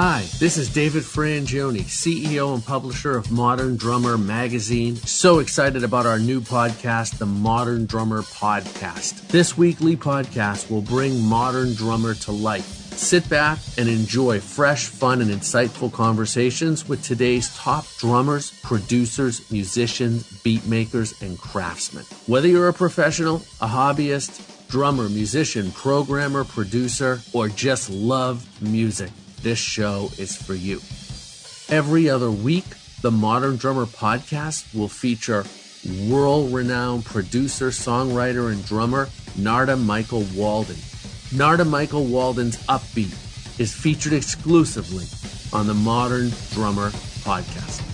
Hi, this is David Frangioni, CEO and publisher of Modern Drummer Magazine. So excited about our new podcast, the Modern Drummer Podcast. This weekly podcast will bring Modern Drummer to life. Sit back and enjoy fresh, fun, and insightful conversations with today's top drummers, producers, musicians, beat makers, and craftsmen. Whether you're a professional, a hobbyist, drummer, musician, programmer, producer, or just love music this show is for you. Every other week, the Modern Drummer podcast will feature world renowned producer, songwriter, and drummer Narada Michael Walden. Narada Michael Walden's Upbeat is featured exclusively on the Modern Drummer podcast.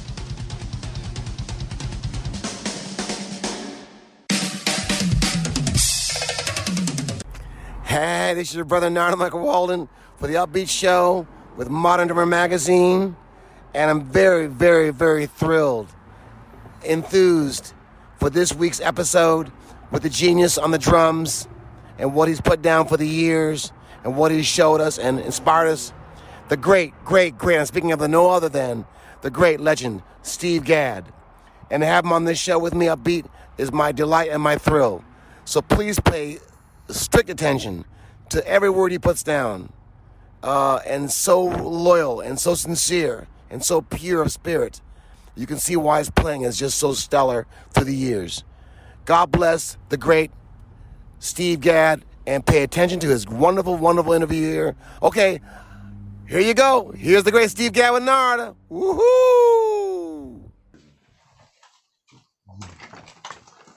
Hey, this is your brother Narada Michael Walden for the Upbeat Show with Modern Drummer Magazine, and I'm very, very, very thrilled, enthused for this week's episode with the genius on the drums and what he's put down for the years and what he's showed us and inspired us. The great, great, great, I'm speaking of the no other than the great legend, Steve Gadd. And to have him on this show with me upbeat is my delight and my thrill. So please pay strict attention to every word he puts down uh, and so loyal and so sincere and so pure of spirit. You can see why his playing is just so stellar through the years. God bless the great Steve Gadd and pay attention to his wonderful, wonderful interview here. Okay, here you go. Here's the great Steve Gadd with Narada. Woohoo!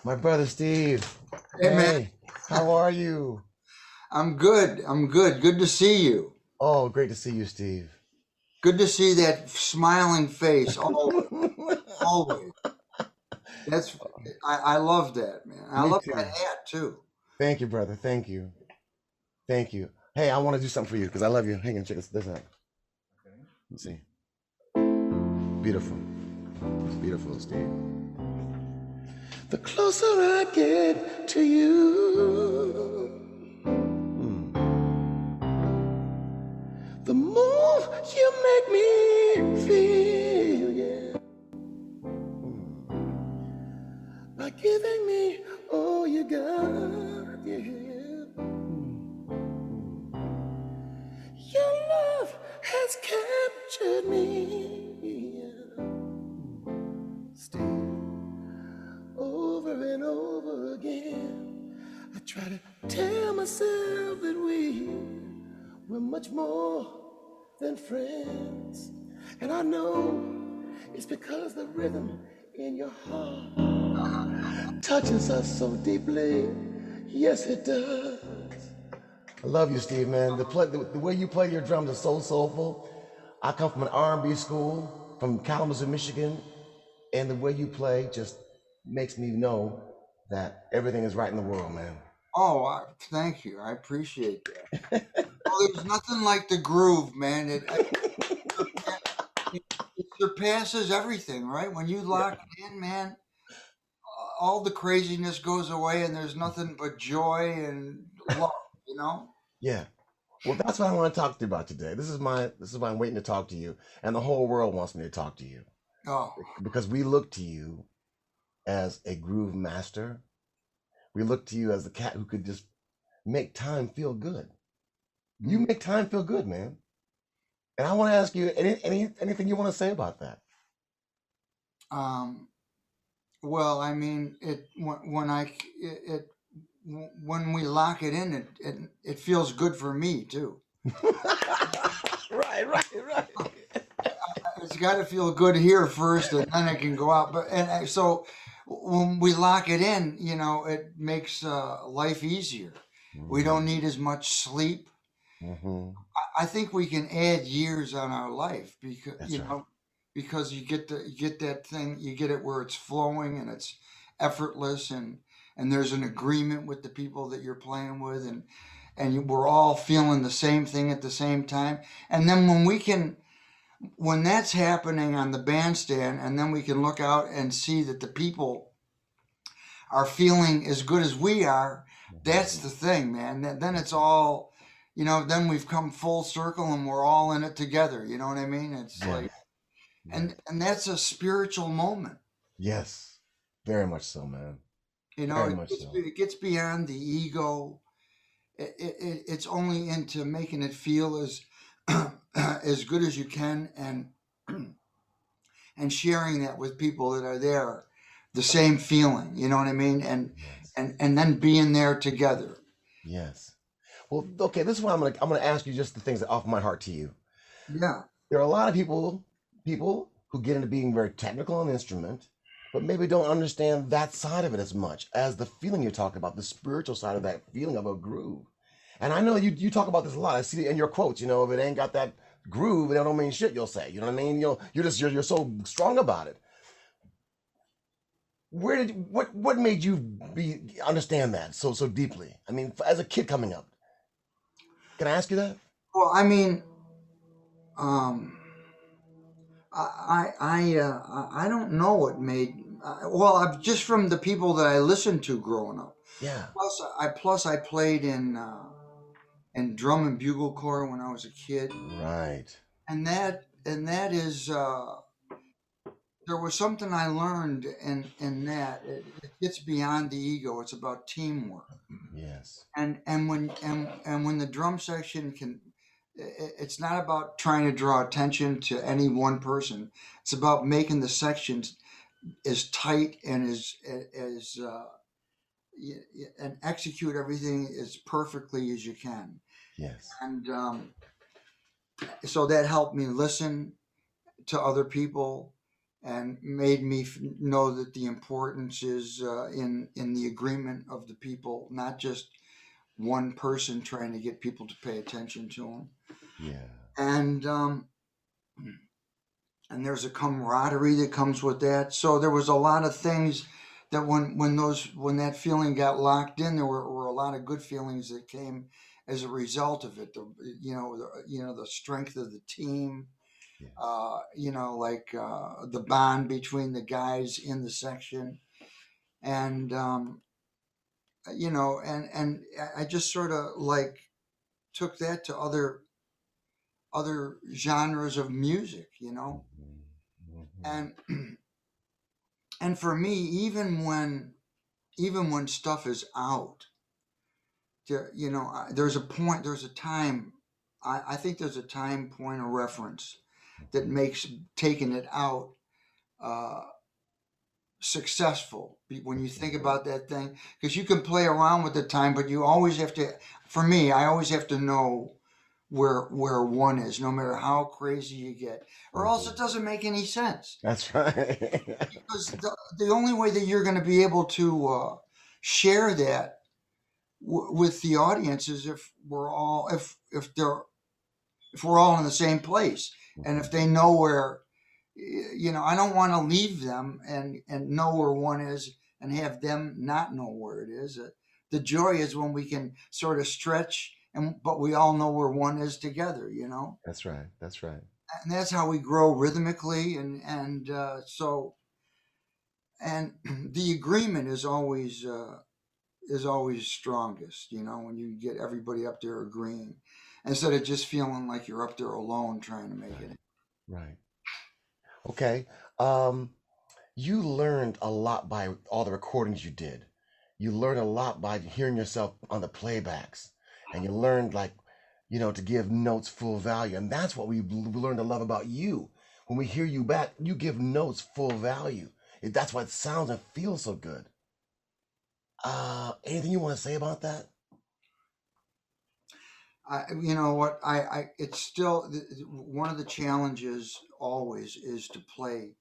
My brother Steve. Hey, man. How are you? I'm good. I'm good. Good to see you. Oh, great to see you, Steve. Good to see that smiling face. Always. always. That's I, I love that, man. I Me love too. that hat too. Thank you, brother. Thank you. Thank you. Hey, I want to do something for you because I love you. Hang on, check this, this out. Let's see. Beautiful. It's beautiful, Steve. The closer I get to you, you make me feel, yeah. Mm. by giving me all you got. Yeah. Your love has captured me. Steve, over and over again, I try to tell myself that we were much more than friends. And I know it's because the rhythm in your heart touches us so deeply. Yes, it does. I love you, Steve, man. The, play, the, the way you play your drums is so soulful. I come from an R&B school from Kalamazoo, Michigan, and the way you play just makes me know that everything is right in the world, man. Oh, thank you. I appreciate that. well, there's nothing like the groove, man. It, it, it surpasses everything, right? When you lock it in, man, all the craziness goes away, and there's nothing but joy and love. You know? Yeah. Well, that's what I want to talk to you about today. This is my this is why I'm waiting to talk to you, and the whole world wants me to talk to you Oh, because we look to you as a groove master. We look to you as the cat who could just make time feel good. You make time feel good, man. And I want to ask you any, any anything you want to say about that. um, well, I mean, it when, when I it, it when we lock it in, it it, it feels good for me too. right, right, right. It's got to feel good here first, and then it can go out. But and so when we lock it in, you know, it makes uh, life easier. We don't need as much sleep. Mm-hmm. I- I think we can add years on our life because That's you right. know because you get the you get that thing you get it where it's flowing and it's effortless and and there's an agreement with the people that you're playing with and and we're all feeling the same thing at the same time and then when we can when that's happening on the bandstand and then we can look out and see that the people are feeling as good as we are that's the thing man Then- then it's all you know then we've come full circle and we're all in it together you know what i mean it's Yeah. like and and that's a spiritual moment Yes, very much so, man. you know it gets, so. it gets beyond the ego it, it, it- it's only into making it feel as as good as you can and and sharing that with people that are there the same feeling you know what i mean and and and then being there together Yes. Well, okay. This is why I'm gonna I'm gonna ask you just the things that off my heart to you. yeah There are a lot of people people who get into being very technical on the instrument, but maybe don't understand that side of it as much as the feeling you're talking about, the spiritual side of that feeling of a groove. And I know you you talk about this a lot. I see it in your quotes. You know, if it ain't got that groove, it don't mean shit. You'll say. You know what I mean? You'll you're just you're you're so strong about it. Where did what what made you be understand that so so deeply? I mean, as a kid coming up. Can I ask you that? Well, I mean, um, I I I, uh, I I don't know what made. Uh, well, I've just from the people that I listened to growing up. Yeah. Plus, I plus I played in uh, in drum and bugle corps when I was a kid, Right. and that and that is uh, there was something I learned in in that it, it gets beyond the ego. It's about teamwork Yes. and and when and and when the drum section can i- i- it's not about trying to draw attention to any one person it's about making the sections as tight and as as uh, and execute everything as perfectly as you can Yes. and um, so that helped me listen to other people and made me f- know that the importance is uh, in in the agreement of the people, not just one person trying to get people to pay attention to them. Yeah. And um, and there's a camaraderie that comes with that. So there was a lot of things that when when those when that feeling got locked in, there were, were a lot of good feelings that came as a result of it. The you know the you know the strength of the team, uh, you know like uh, the bond between the guys in the section, and um, you know and and I- just sort of like took that to other other genres of music, you know, and and for me, even when even when stuff is out, there, you know, there's a point, there's a time. I, I think there's a time point of reference that makes taking it out uh, successful. When you think about that thing because you can play around with the time but you always have to for me i always have to know where where one is no matter how crazy you get or else it doesn't make any sense. That's right. because the, the only way that you're going to be able to uh, share that w- with the audience is if we're all if if they're if we're all in the same place and if they know where you know i don't want to leave them and and know where one is and have them not know where it is Uh, the joy is when we can sort of stretch and but we all know where one is together you know That's right. That's right. and that's how we grow rhythmically and and uh, so and the agreement is always uh, is always strongest you know when you get everybody up there agreeing instead of just feeling like you're up there alone trying to make it Right. Okay. Um, you learned a lot by all the recordings you did. You learned a lot by hearing yourself on the playbacks, and you learned like, you know, to give notes full value, and that's what we we learned to love about you. When we hear you back, you give notes full value. That's why it sounds and feels so good. Uh, anything you want to say about that? I, you know what I, I it's still one of the challenges always is to play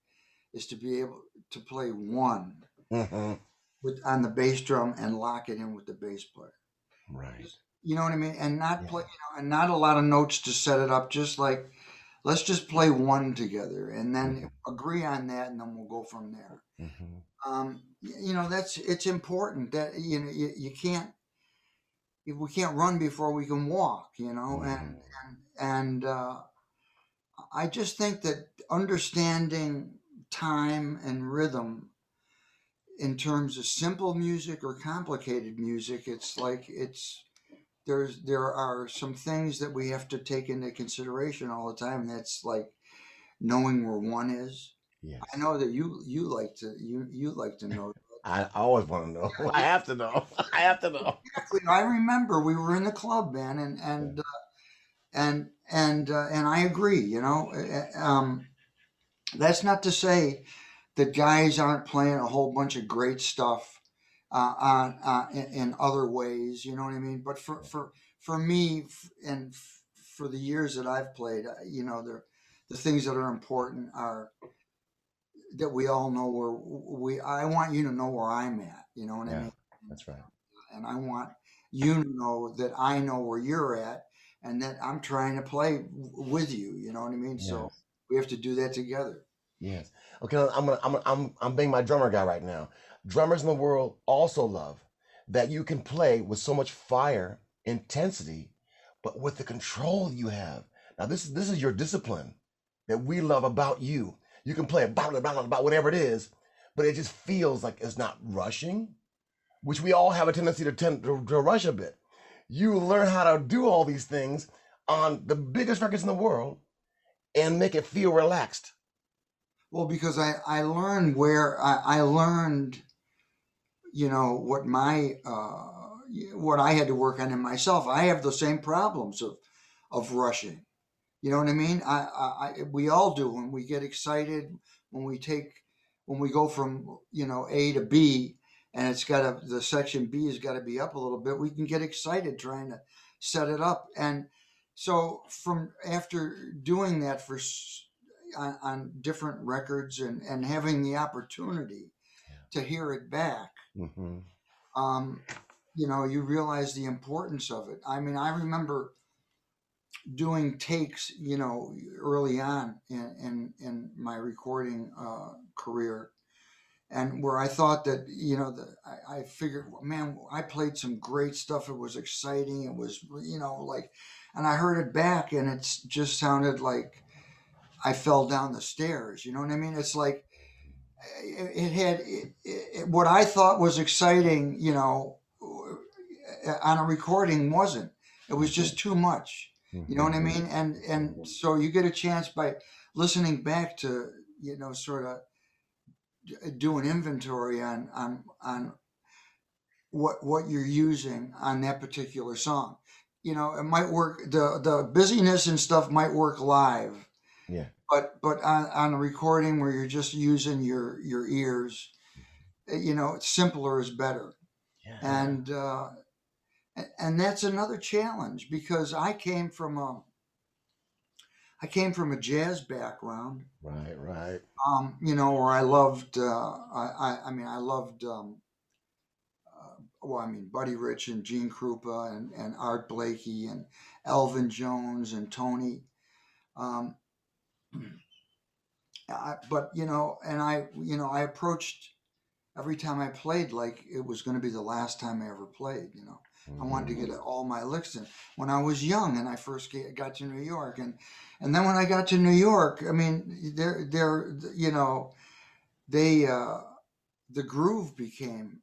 is to be able to play one Mm-hmm. with on the bass drum and lock it in with the bass player Right. you know what I mean? And not play, you know, and not a lot of notes to set it up. Just like, let's just play one together, and then agree on that, and then we'll go from there. Mm-hmm. Um, you know, that's it's important that you know you, you can't if we can't run before we can walk. You know, and and and uh, I just think that understanding time and rhythm in terms of simple music or complicated music it's like it's there's there are some things that we have to take into consideration all the time that's like knowing where one is Yes. i know that you you like to you you like to know I, I always want to know. I have to know. I have to know. exactly i remember we were in the club man and and uh, and and uh, and i agree you know Uh, um that's not to say that guys aren't playing a whole bunch of great stuff uh, on uh, in, in other ways. You know what I mean? But for for for me and for the years that I've played, uh, you know, the the things that are important are that we all know where we. I want you to know where I'm at. You know what I Yeah, mean? that's right. And I want you to know that I know where you're at, and that I'm trying to play with you. You know what I mean? So we have to do that together. Yes. Okay. I'm gonna, I'm gonna, I'm I'm being my drummer guy right now. Drummers in the world also love that you can play with so much fire, intensity, but with the control you have. Now this is this is your discipline that we love about you. You can play about about about whatever it is, but it just feels like it's not rushing, which we all have a tendency to tend to, to rush a bit. You learn how to do all these things on the biggest records in the world and make it feel relaxed. Well, because I, I learned where I, I learned, you know, what my uh, what I had to work on in myself. I have the same problems of of rushing. You know what I mean? I, I, I we all do when we get excited when we take when we go from you know A to B and it's got to the section B has got to be up a little bit. We can get excited trying to set it up and so from after doing that for on, on different records and, and having the opportunity to hear it back, Mm-hmm. um, you know, you realize the importance of it. I mean, I remember doing takes, you know, early on in, in, in my recording uh, career, and where I thought that, you know, the, I, I figured, man, I played some great stuff. It was exciting. It was, you know, like, and I heard it back, and it's just sounded like I fell down the stairs. You know what I mean? It's like it, it had it, it, what I thought was exciting. You know, on a recording wasn't. It was just too much. You know what I mean? And and so you get a chance by listening back to you know sort of do an inventory on on on what what you're using on that particular song. You know, it might work. the The busyness and stuff might work live, Yeah. but but on, on a recording where you're just using your your ears, eh, you know, simpler is better. yeah. And uh, and that's another challenge because I came from a I came from a jazz background. Right, right. Um, you know, where I loved uh, I, I I mean I loved um, uh, well I mean Buddy Rich and Gene Krupa and and Art Blakey and Elvin Jones and Tony. Um, I, but you know, and I, you know, I approached every time I played like it was going to be the last time I ever played. You know, I wanted to get all my licks in. When I was young and I first got to New York, and and then when I got to New York, I mean, there, there, you know, they, uh, the groove became.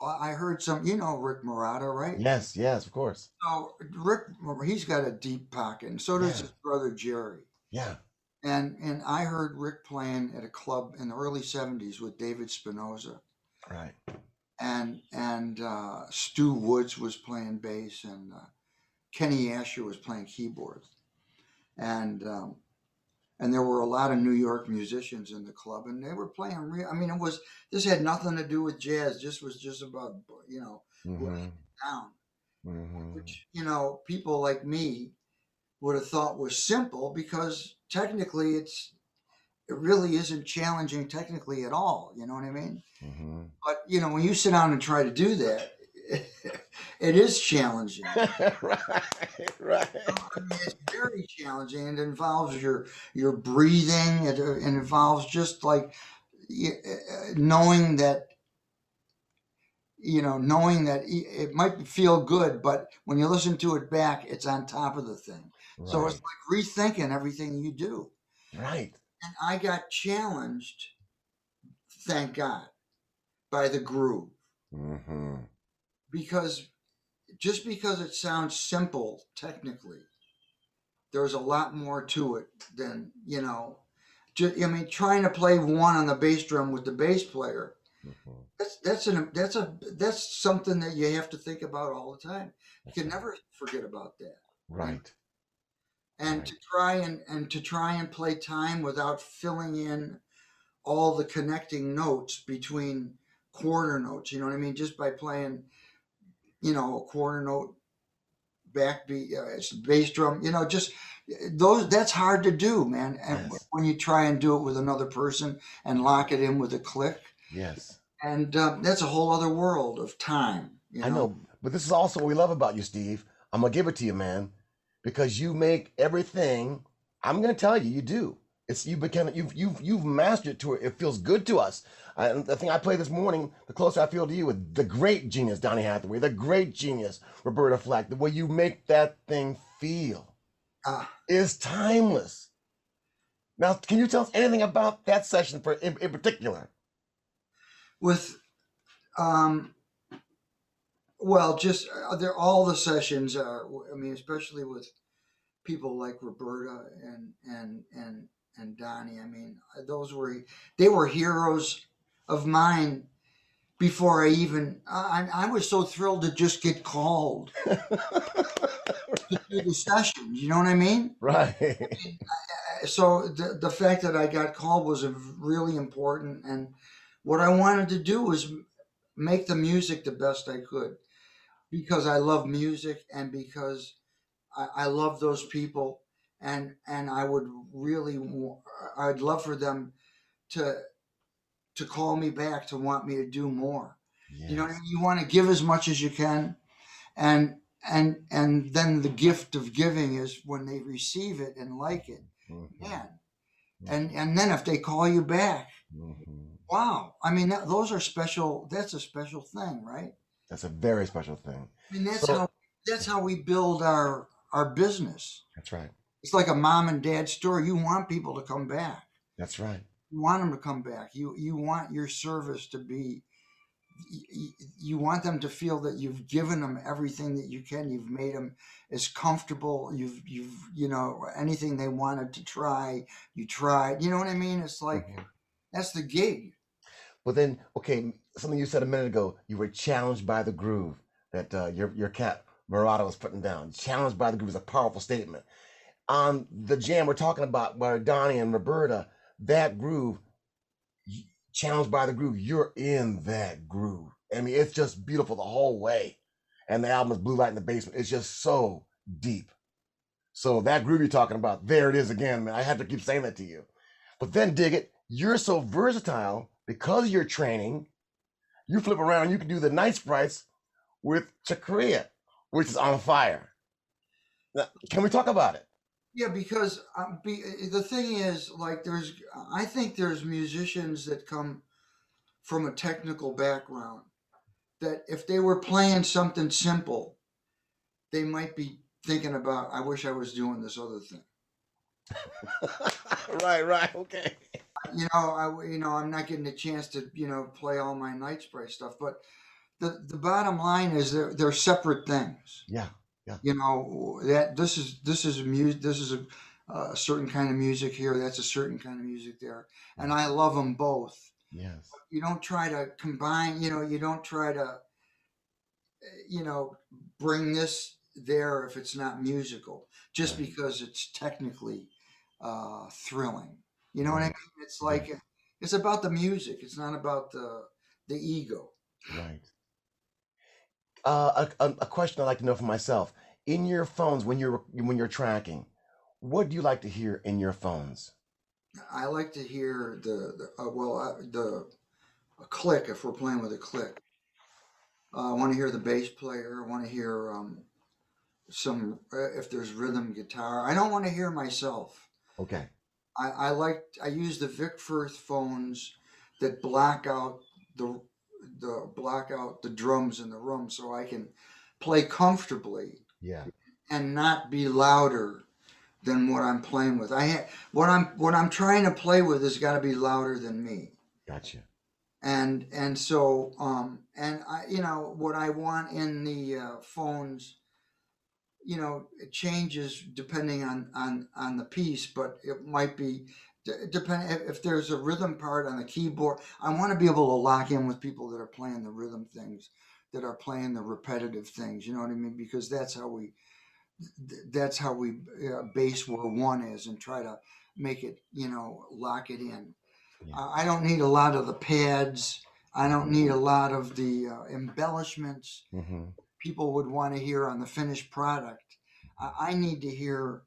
I I heard some, you know, Rick Marotta, right? Yes, yes, of course. So Rick, he's got a deep pocket, and so does Yeah. his brother Jerry. Yeah. And and I heard Rick playing at a club in the early '70s with David Spinozza, Right. And and uh, Stu Woods was playing bass, and uh, Kenny Ascher was playing keyboards, and um, and there were a lot of New York musicians in the club, and they were playing real. I mean, it was this had nothing to do with jazz. This was just about you know Mm-hmm. down Mm-hmm. which you know people like me would have thought was simple because technically it's it really isn't challenging technically at all you know what i mean? Mm-hmm. but you know when you sit down and try to do that it is challenging. Right right. I mean, it's very challenging. It involves your your breathing. It, uh, it involves just like uh, knowing that you know knowing that it might feel good but when you listen to it back it's on top of the thing. So it's like rethinking everything you do. Right. And i got challenged thank god by the groove Mm-hmm. because just because it sounds simple technically there's a lot more to it than you know ju- i mean trying to play one on the bass drum with the bass player that's that's an that's a that's something that you have to think about all the time. You can never forget about that. Right. And to try and and to try and play time without filling in all the connecting notes between quarter notes you know what i mean just by playing you know a quarter note backbeat uh, it's bass drum you know just those that's hard to do man and when you try and do it with another person and lock it in with a click Yes. and um, that's a whole other world of time you know? I know, but this is also what we love about you, Steve. I'm gonna give it to you, man, because you make everything. I'm gonna tell you, you do. It's you become you've you've you've mastered it to it. It feels good to us. I, the thing I played this morning, the closer I feel to you, with the great genius Donny Hathaway, the great genius Roberta Flack, the way you make that thing feel Ah. is timeless. Now, can you tell us anything about that session for in, in particular? with um well just uh, they're all the sessions are i mean especially with people like roberta and and and and donny i mean uh, those were they were heroes of mine before i even i, I was so thrilled to just get called to do the sessions you know what i mean Right. uh, so the, the fact that I got called was really important and what I wanted to do was make the music the best I could because I love music and because I, I love those people. And and I would really I'd love for them to to call me back to want me to do more. You know what I mean? you want to give as much as you can. And and and then the gift of giving is when they receive it and like it. Mm-hmm. Man. Mm-hmm. And and then if they call you back mm-hmm. wow. I mean that, those are special that's a special thing right That's a very special thing. And that's So- how that's how we build our our business. That's right. it's like a mom and dad store you want people to come back. That's right. you want them to come back. You you want your service to be y- y- you want them to feel that you've given them everything that you can. You've made them as comfortable. You've you've you know anything they wanted to try you tried. You know what i mean? It's like Mm-hmm. that's the gig But then, okay, something you said a minute ago, you were challenged by the groove that uh, your your cat Marotta was putting down. Challenged by the groove is a powerful statement. On the jam we're talking about by Donny and Roberta, that groove, challenged by the groove, you're in that groove. I mean, it's just beautiful the whole way. And the album is Blue Light in the Basement. It's just so deep. So that groove you're talking about, there it is again, man. I had to keep saying that to you. But then dig it, you're so versatile because you're training. You flip around, you can do the Nite Sprites with Chick Corea, which is on fire. Now, can we talk about it? Yeah, because um, be, the thing is, like, there's, I think there's musicians that come from a technical background that if they were playing something simple, they might be thinking about, I wish I was doing this other thing. right, right, okay. You know, I, you know, I'm not getting a chance to, you know, play all my Nite Sprite stuff, but the the bottom line is they're they're separate things. Yeah, yeah. You know that this is this is music. This is a, a certain kind of music here. That's a certain kind of music there, and I love them both. Yes. You don't try to combine. You know, you don't try to, you know, bring this there if it's not musical, just because it's technically uh, thrilling. You know what I mean? It's like it's about the music. It's not about the the ego. Right. Uh, a, a, a question I'd like to know for myself. In your phones, when you're when you're tracking, what do you like to hear in your phones? I like to hear the, the uh, well uh, the a click if we're playing with a click. Uh, I want to hear the bass player. I want to hear um, some uh, if there's rhythm guitar. I don't want to hear myself. Okay. I, I like I use the Vic Firth phones that black out the the black out the drums in the room so I can play comfortably Yeah. and not be louder than what I'm playing with. I ha- what I'm what I'm trying to play with has got to be louder than me. Gotcha. And and so um and I you know what I want in the uh, phones you know it changes depending on on on the piece but it might be depend if, there's a rhythm part on the keyboard i want to be able to lock in with people that are playing the rhythm things that are playing the repetitive things you know what i mean? Because that's how we that's how we uh, base where one is and try to make it you know lock it in. Uh, i don't need a lot of the pads. I don't need a lot of the uh, embellishments. Mm-hmm. People would want to hear on the finished product. I, I need to hear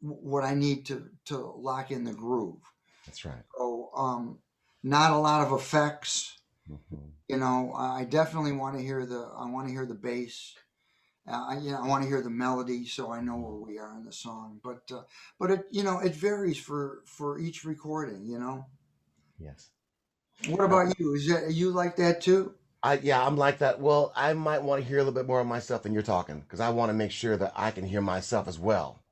what I need to to lock in the groove. That's right. So, um, not a lot of effects. Mm-hmm. You know, I definitely want to hear the I want to hear the bass. Uh, I, you know, I want to hear the melody so I know where we are in the song. But uh, but it you know it varies for for each recording. You know. Yes. What about you? Is that you like that too? I yeah, I'm like that. Well, I might want to hear a little bit more of myself than you're talking because I want to make sure that I can hear myself as well.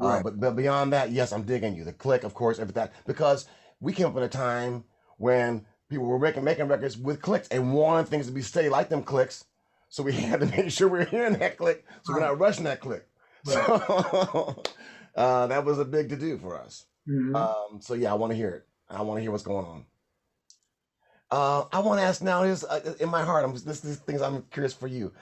Uh, but but beyond that, yes, I'm digging you. The click, of course, everything because we came up in a time when people were making making records with clicks and wanted things to be steady like them clicks. So we had to make sure we're hearing that click, so we're not rushing that click. So uh, that was a big to do for us. Mhm. Um, so yeah, I want to hear it. I want to hear what's going on. Uh, I want to ask now is uh, in my heart. I'm this, this things I'm curious for you.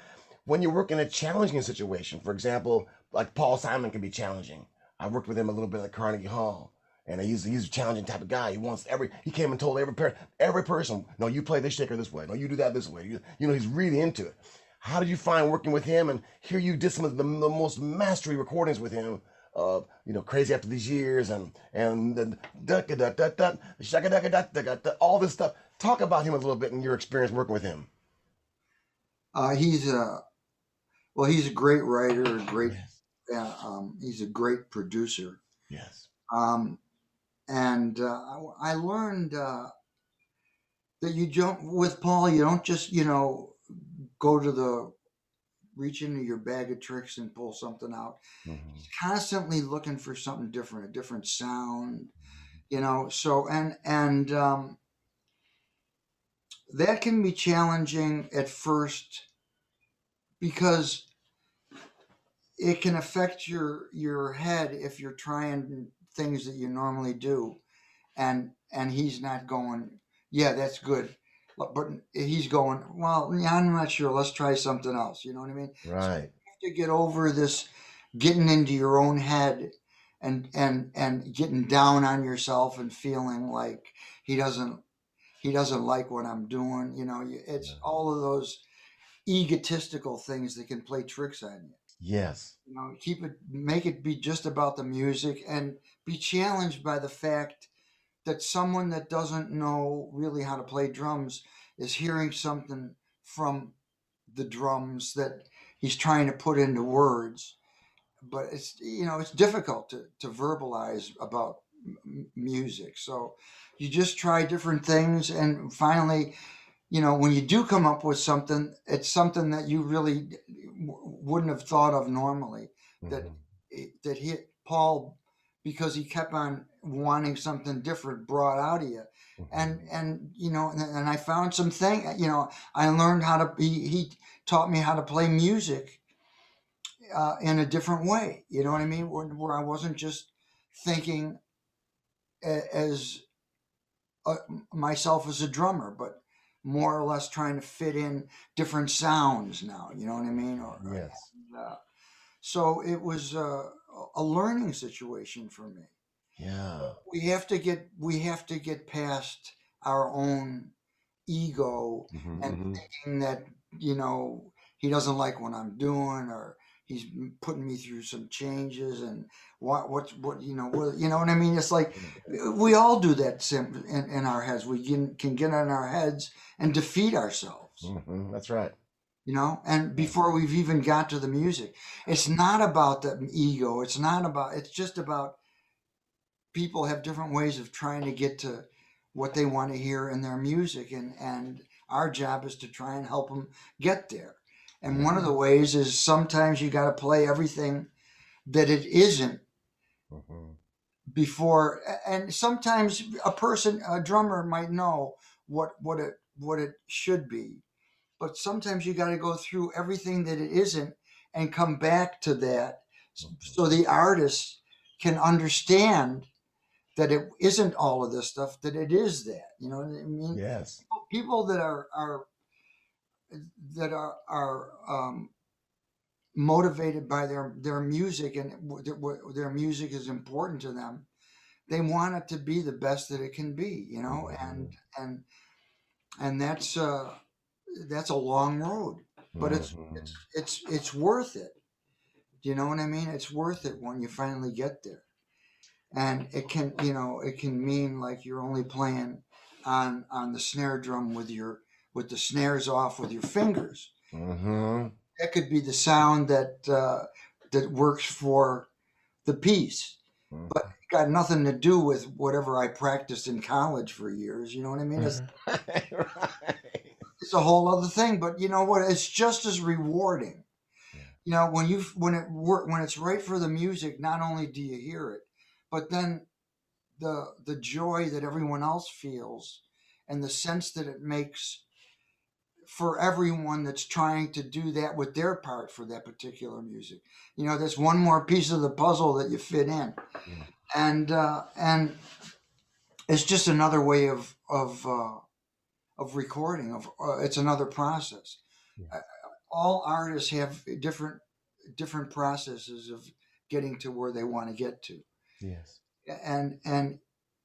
When you work in a challenging situation, for example, like Paul Simon can be challenging. I worked with him a little bit at Carnegie Hall, and he's he's a challenging type of guy. He wants every he came and told every per, every person, no, you play this shaker this way, no, you do that this way. You, you know, he's really into it. How did you find working with him? And here you did some of the, the most mastery recordings with him. Uh, you know, crazy after these years, and and the shaka all this stuff. Talk about him a little bit and your experience working with him. Uh, he's a well, he's a great writer, a great. Uh, um, he's a great producer. Yes. Um, and uh, I, I learned uh, that you don't with Paul. You don't just you know go to the reach into your bag of tricks and pull something out. He's constantly looking for something different, a different sound. You know, so and and um, that can be challenging at first because it can affect your your head if you're trying things that you normally do and and he's not going yeah, that's good. But, he's going, well, yeah, I'm not sure. Let's try something else. You know what I mean? Right. You have to get over this getting into your own head and and and getting down on yourself and feeling like he doesn't he doesn't like what I'm doing. You know, it's all of those egotistical things that can play tricks on you. Yes. You know, keep it, make it be just about the music, and be challenged by the fact that someone that doesn't know really how to play drums is hearing something from the drums that he's trying to put into words. But it's you know it's difficult to, to verbalize about m- music. So you just try different things and finally you know when you do come up with something it's something that you really w- wouldn't have thought of normally. That mm-hmm. that he paul because he kept on wanting something different brought out of you and and you know and, and i found some thing you know i learned how to he, he taught me how to play music uh, in a different way. You know what I mean? Where, where I wasn't just thinking as a, myself as a drummer, but more or less trying to fit in different sounds now. You know what I mean? Or, Yes. uh, so it was uh, a learning situation for me. Yeah. We have to get we have to get past our own ego Mhm, and mhm. thinking that you know he doesn't like what I'm doing or he's putting me through some changes and what what what you know what you know what I mean? It's like we all do that in, in our heads. We can, can get in our heads and defeat ourselves. Mhm, That's right. you know and before we've even got to the music. It's not about the ego. It's not about it's just about people have different ways of trying to get to what they want to hear in their music and and our job is to try and help them get there. And one of mm-hmm. the ways is sometimes you got to play everything that it isn't mm-hmm. before and sometimes a person a drummer might know what what it what it should be. But sometimes you got to go through everything that it isn't and come back to that s- mm-hmm. so the artist can understand that it isn't all of this stuff that it is that you know what i mean? Yes. people that are are that are are um, motivated by their their music and their, their music is important to them they want it to be the best that it can be you know? And and and that's uh that's a long road but it's it's it's it's worth it. Do you know what i mean? It's worth it when you finally get there and it can you know it can mean like you're only playing on on the snare drum with your with the snares off with your fingers. Mm-hmm. that could be the sound that uh, that works for the piece. But it got nothing to do with whatever i practiced in college for years you know what i mean? It's, it's a whole other thing but you know what? It's just as rewarding. You know when you when it work when it's right for the music not only do you hear it but then the the joy that everyone else feels and the sense that it makes for everyone that's trying to do that with their part for that particular music. You know there's one more piece of the puzzle that you fit in. And uh and it's just another way of of uh of recording of uh, it's another process. Uh, all artists have different different processes of getting to where they want to get to Yes. and and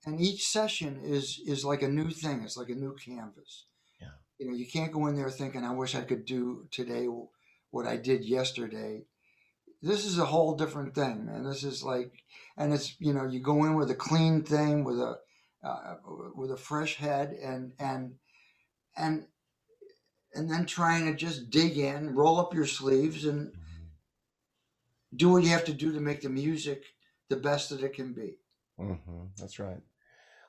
and each session is is like a new thing. It's like a new canvas. Yeah. you know you can't go in there thinking i wish i could do today what i did yesterday. This is a whole different thing man. This is like and it's you know you go in with a clean thing with a uh, with a fresh head and and and and then trying to just dig in roll up your sleeves and do what you have to do to make the music the best that it can be Mm-hmm. That's right.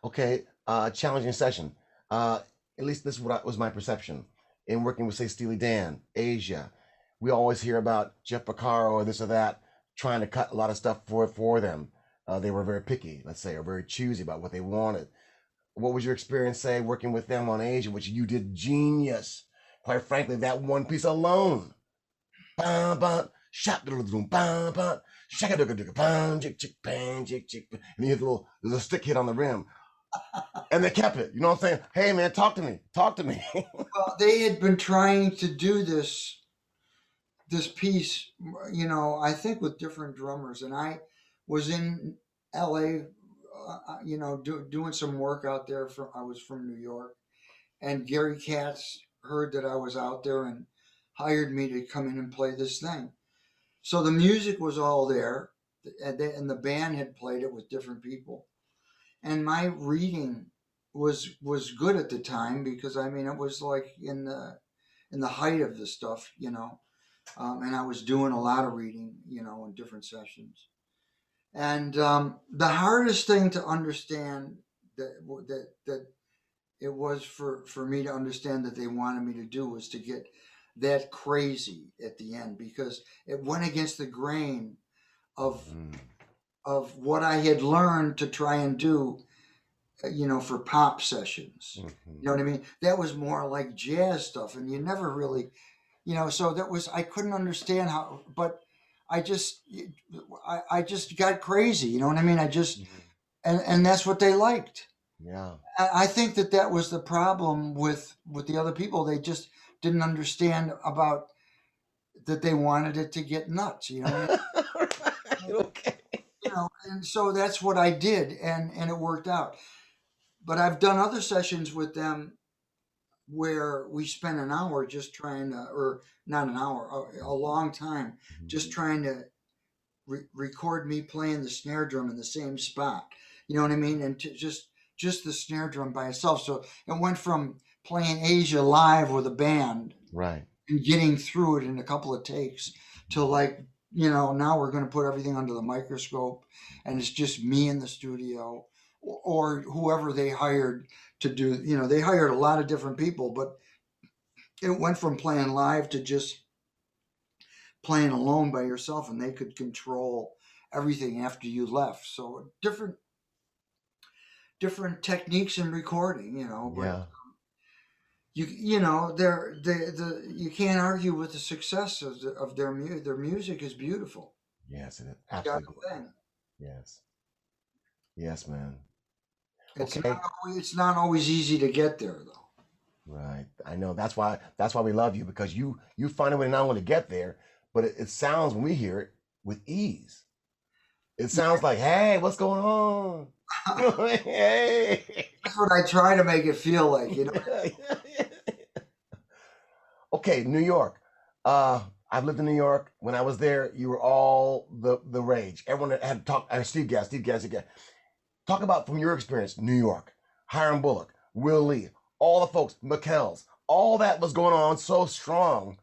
Okay. Uh, challenging session. Uh, at least this was my perception in working with, say, Steely Dan, Aja. We always hear about Jeff Porcaro or this or that trying to cut a lot of stuff for for them. Uh, they were very picky, let's say, or very choosy about what they wanted. What was your experience, say, working with them on Aja, which you did genius? Quite frankly, that one piece alone. Bam, bam, shop, bam, bam, shaka, bam, chick, chick, bang, chick, chick, and you hit the little, there's a stick hit on the rim. and they kept it. You know what I'm saying? Hey man, talk to me. Talk to me. well, they had been trying to do this this piece, you know, I think with different drummers, and I was in L.A. Uh, uh, you know, do, doing some work out there. From I was from New York, and Gary Katz heard that I was out there and hired me to come in and play this thing. So the music was all there, and, they, and the band had played it with different people, and my reading was was good at the time because I mean it was like in the in the height of the stuff, you know um, and I was doing a lot of reading, you know, in different sessions. And um, the hardest thing to understand that that that it was for for me to understand that they wanted me to do was to get that crazy at the end because it went against the grain of mm. of what I had learned to try and do uh, you know for pop sessions mm-hmm. you know what i mean that was more like jazz stuff and you never really you know so that was i couldn't understand how but i just i, I just got crazy you know what i mean i just mm-hmm. and and that's what they liked yeah I, I think that that was the problem with with the other people they just didn't understand about that they wanted it to get nuts you know okay you know and so that's what i did and and it worked out but i've done other sessions with them where we spent an hour just trying to, or not an hour, a, a long time, mm-hmm. just trying to re- record me playing the snare drum in the same spot. You know what I mean? And to just just the snare drum by itself. So it went from playing Aja live with a band, right, and getting through it in a couple of takes to like you know now we're going to put everything under the microscope and it's just me in the studio or whoever they hired to do you know they hired a lot of different people but it went from playing live to just playing alone by yourself and they could control everything after you left so different different techniques in recording you know but yeah. You you know they're they the you can't argue with the success of the, of their music their music is beautiful yes it is absolutely yes yes man it's okay. not always, it's not always easy to get there though. Right. I know. That's why that's why we love you because you you find a way not only to get there, but it, it sounds when we hear it with ease. It sounds like, hey, what's going on? Hey. That's what I try to make it feel like, you know. okay, New York. Uh I've lived in New York. When I was there, you were all the the rage. Everyone had talked. Uh, Steve Gass, Steve Steve Gadd. Talk about from your experience, New York, Hiram Bullock, Will Lee, all the folks, McKells, all that was going on so strong,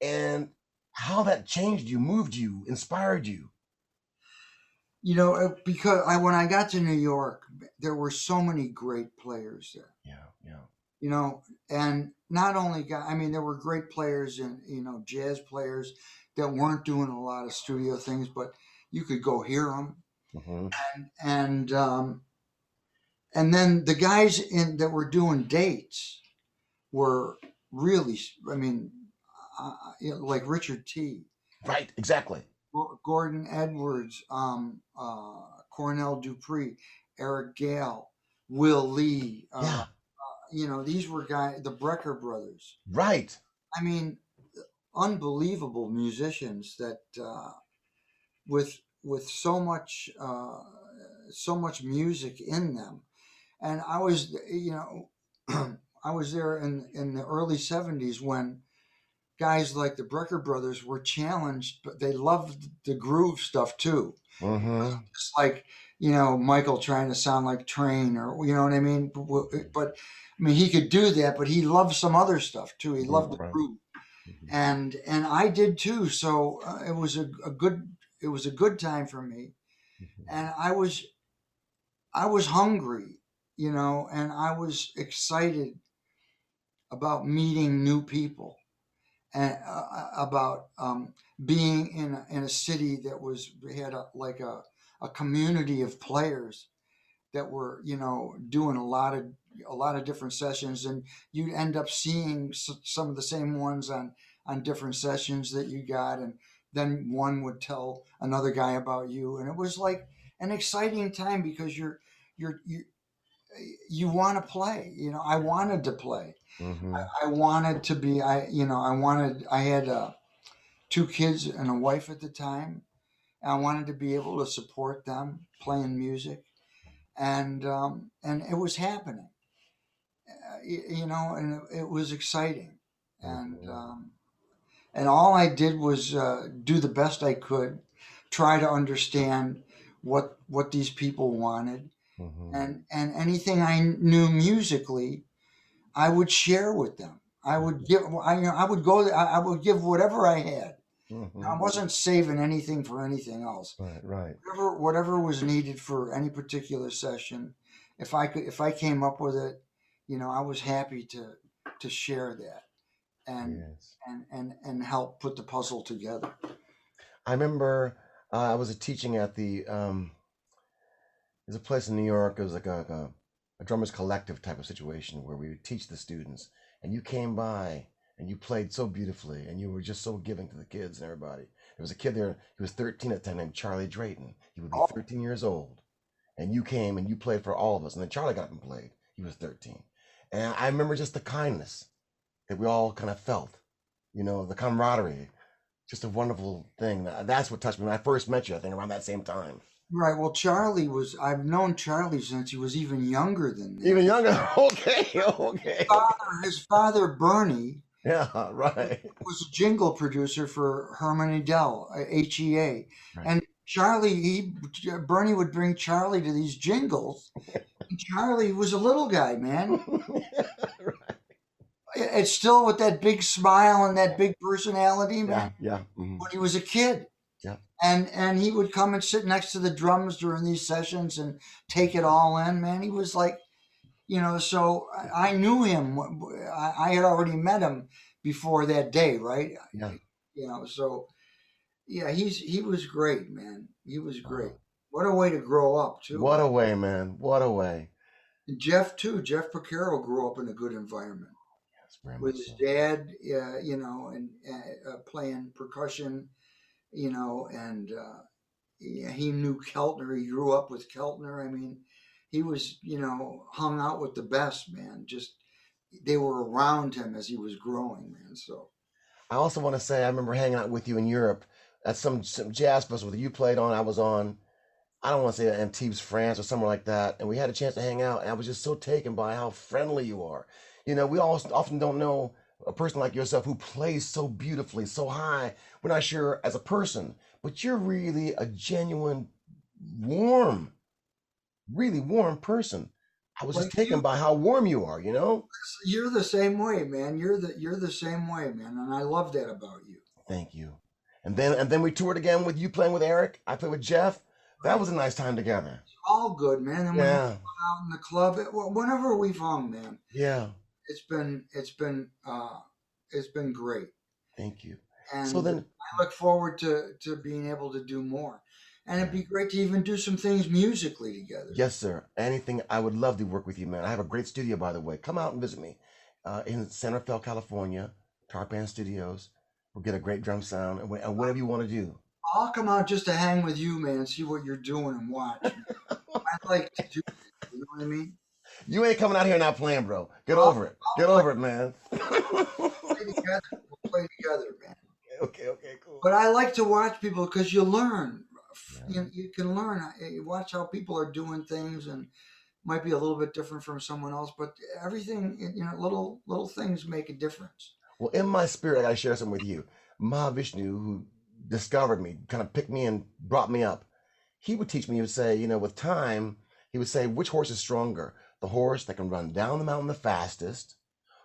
and how that changed you, moved you, inspired you. You know, uh, because I when I got to New York, there were so many great players there. Yeah, yeah. You know, and not only got, I mean, there were great players and you know, jazz players that weren't doing a lot of studio things, but you could go hear them Mm-hmm. And and um, and then the guys in that were doing dates were really, I mean, uh, know, like Richard Tee right? Exactly. Gordon Edwards, um, uh, Cornell Dupree, Eric Gale, Will Lee. Uh, yeah. Uh, you know, these were guys, the Brecker brothers. Right. I mean, unbelievable musicians that uh, with with so much uh, so much music in them and i was you know i was there in in the early 70s when guys like the brecker brothers were challenged but they loved the groove stuff too. Mm-hmm. it's like you know michael trying to sound like Trane or you know what i mean? But, but i mean he could do that but he loved some other stuff too. He loved the groove. Mm-hmm. and and i did too. So uh, it was a, a good it was a good time for me. Mm-hmm. and i was i was hungry you know and i was excited about meeting new people and uh, about um, being in a, in a city that was had a, like a, a community of players that were you know doing a lot of a lot of different sessions and you'd end up seeing some of the same ones on on different sessions that you got and then one would tell another guy about you and it was like an exciting time because you're you're you you want to play. You know, I wanted to play. Mhm. I, I wanted to be. I you know I wanted. I had uh, two kids and a wife at the time. And I wanted to be able to support them playing music, and um, and it was happening. Uh, you, you know, and it, it was exciting, and um, and all I did was uh, do the best I could, try to understand what what these people wanted, and and anything I knew musically, I would share with them. I would give. I you know I would go. I, I would give whatever I had. I wasn't saving anything for anything else. Right, right. Whatever whatever was needed for any particular session, if I could if I came up with it, you know, I was happy to to share that and and and and help put the puzzle together. I remember uh, I was teaching at the um, there's a place in New York. It was like a, a a drummers collective type of situation where we would teach the students, and you came by and you played so beautifully, and you were just so giving to the kids and everybody. There was a kid there. He was 13 at the time, named Charlie Drayton. He would be 13 years old, and you came and you played for all of us. And then Charlie got up and played. He was 13, and I remember just the kindness that we all kind of felt. You know, the camaraderie just a wonderful thing. That's what touched me when I first met you. I think around that same time. Right. Well, Charlie was. I've known Charlie since he was even younger than me. Even younger. Okay. Okay. Father, his father Bernie Yeah. Right. was a jingle producer for Herman Edel, HEA, and Charlie. He Bernie would bring Charlie to these jingles. and Charlie was a little guy, man. It- It's still with that big smile and that big personality, man. Yeah. mhm. When he was a kid. Yeah. and and he would come and sit next to the drums during these sessions and take it all in man. He was like you know so i, knew him. I, I had already met him before that day right? Yeah. you know so yeah he's he was great man. He was great. What a way to grow up too. What a way, man. What a way. and jeff too. Jeff Porcaro grew up in a good environment. With his dad uh, you know and uh, uh, playing percussion you know, and uh, he knew Keltner. He grew up with Keltner. I mean, he was, you know, hung out with the best, man. Just they were around him as he was growing, man. So I also want to say I remember hanging out with you in Europe at some some jazz festival that you played on. I was on. I don't want to say Antibes, France, or somewhere like that, and we had a chance to hang out. And I was just so taken by how friendly you are. You know, we all often don't know a person like yourself who plays so beautifully, so high. We're not sure as a person, but you're really a genuine, warm, really warm person. I was just taken you. by how warm you are. You know. you're the same way, man. You're the you're the same way, man, and I love that about you. Thank you. And then and then we toured again with you playing with Eric. I played with Jeff. That was a nice time together. All good, man. And Yeah. out in the club, whenever we've hung, man, Yeah. It's been it's been uh, it's been great. Thank you. and So then I look forward to to being able to do more. And it'd be great to even do some things musically together. Yes, sir. Anything I would love to work with you, man. I have a great studio, by the way. Come out and visit me uh, in San Rafael, California, Tarpan Studios. We'll get a great drum sound and, whatever you want to do. I'll come out just to hang with you, man, see what you're doing and watch. I'd like to do that, you know what I mean? You ain't coming out here not playing, bro. Get oh, over it. Get oh. over it, man. Play together. We'll play together, man. Okay, okay, cool. But I like to watch people because you learn. You, you can learn. You watch how people are doing things and might be a little bit different from someone else, but everything, you know, little little things make a difference. Well, in my spirit, I gotta share something with you. Mahavishnu, who discovered me, kind of picked me and brought me up. He would teach me. He would say, you know, with time, he would say, which horse is stronger? The horse that can run down the mountain the fastest,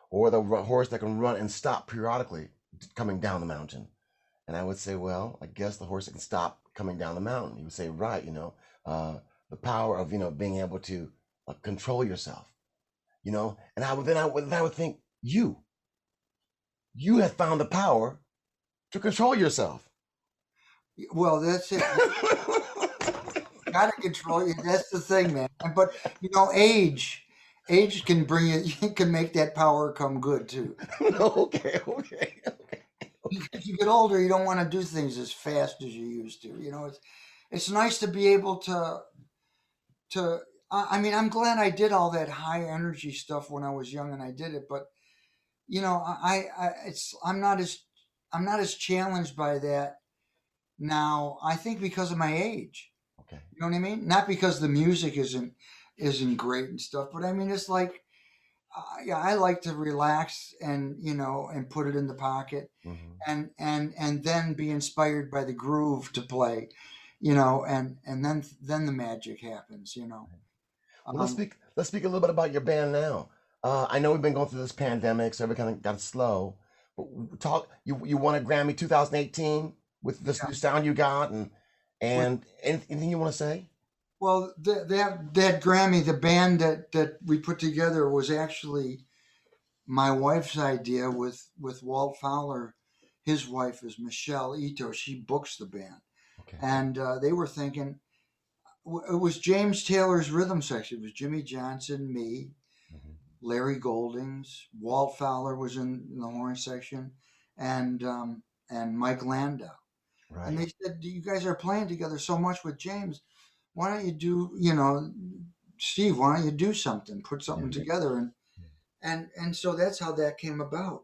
or the horse that can run and stop periodically coming down the mountain? And I would say, well, I guess the horse that can stop coming down the mountain. He would say, right, you know, uh, the power of you know being able to uh, control yourself, you know. And I would then I would then I would think you you have found the power to control yourself. Well, that's it. Got to control you. That's the thing, man. But you know, age, age can bring it. Can make that power come good too. okay, okay. okay. As you get older, you don't want to do things as fast as you used to. You know, it's it's nice to be able to to I, I mean, I'm glad I did all that high energy stuff when I was young and I did it, but you know, I, I it's I'm not as I'm not as challenged by that now. I think because of my age. Okay. You know what I mean? Not because the music isn't isn't great and stuff, but I mean it's like uh, yeah, I like to relax and you know and put it in the pocket Mm-hmm. and and and then be inspired by the groove to play, you know, and and then then the magic happens, you know. Well, let's Um, speak. Let's speak a little bit about your band now. Uh, I know we've been going through this pandemic, so everything kind of got slow. But talk. You you won a Grammy 2018 with this new sound you got, and and anyth- anything you want to say? Well, that that that Grammy, the band that that we put together was actually my wife's idea with with Walt Fowler. His wife is Michelle Ito. She books the band, and uh, they were thinking it was James Taylor's rhythm section. It was Jimmy Johnson, me, Larry Goldings, Walt Fowler was in, the horn section, and um, and Mike Landau. And they said, "You guys are playing together so much with James. Why don't you do, you know, Steve? Why don't you do something? Put something together?" And and and so that's how that came about.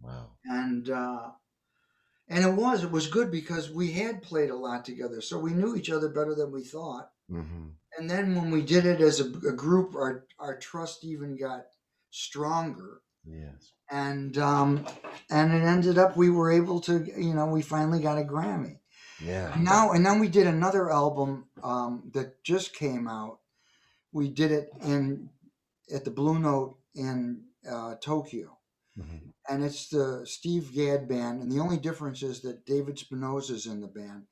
Wow. And uh, and it was it was good because we had played a lot together, so we knew each other better than we thought. Mm-hmm. And then when we did it as a, a group, our our trust even got stronger Yes. And um, and it ended up we were able to you know we finally got a Grammy. Yeah. And now and then we did another album um, that just came out. We did it in at the Blue Note in uh, Tokyo, Mm-hmm. and it's the Steve Gadd band. And the only difference is that David Spinozza's in the band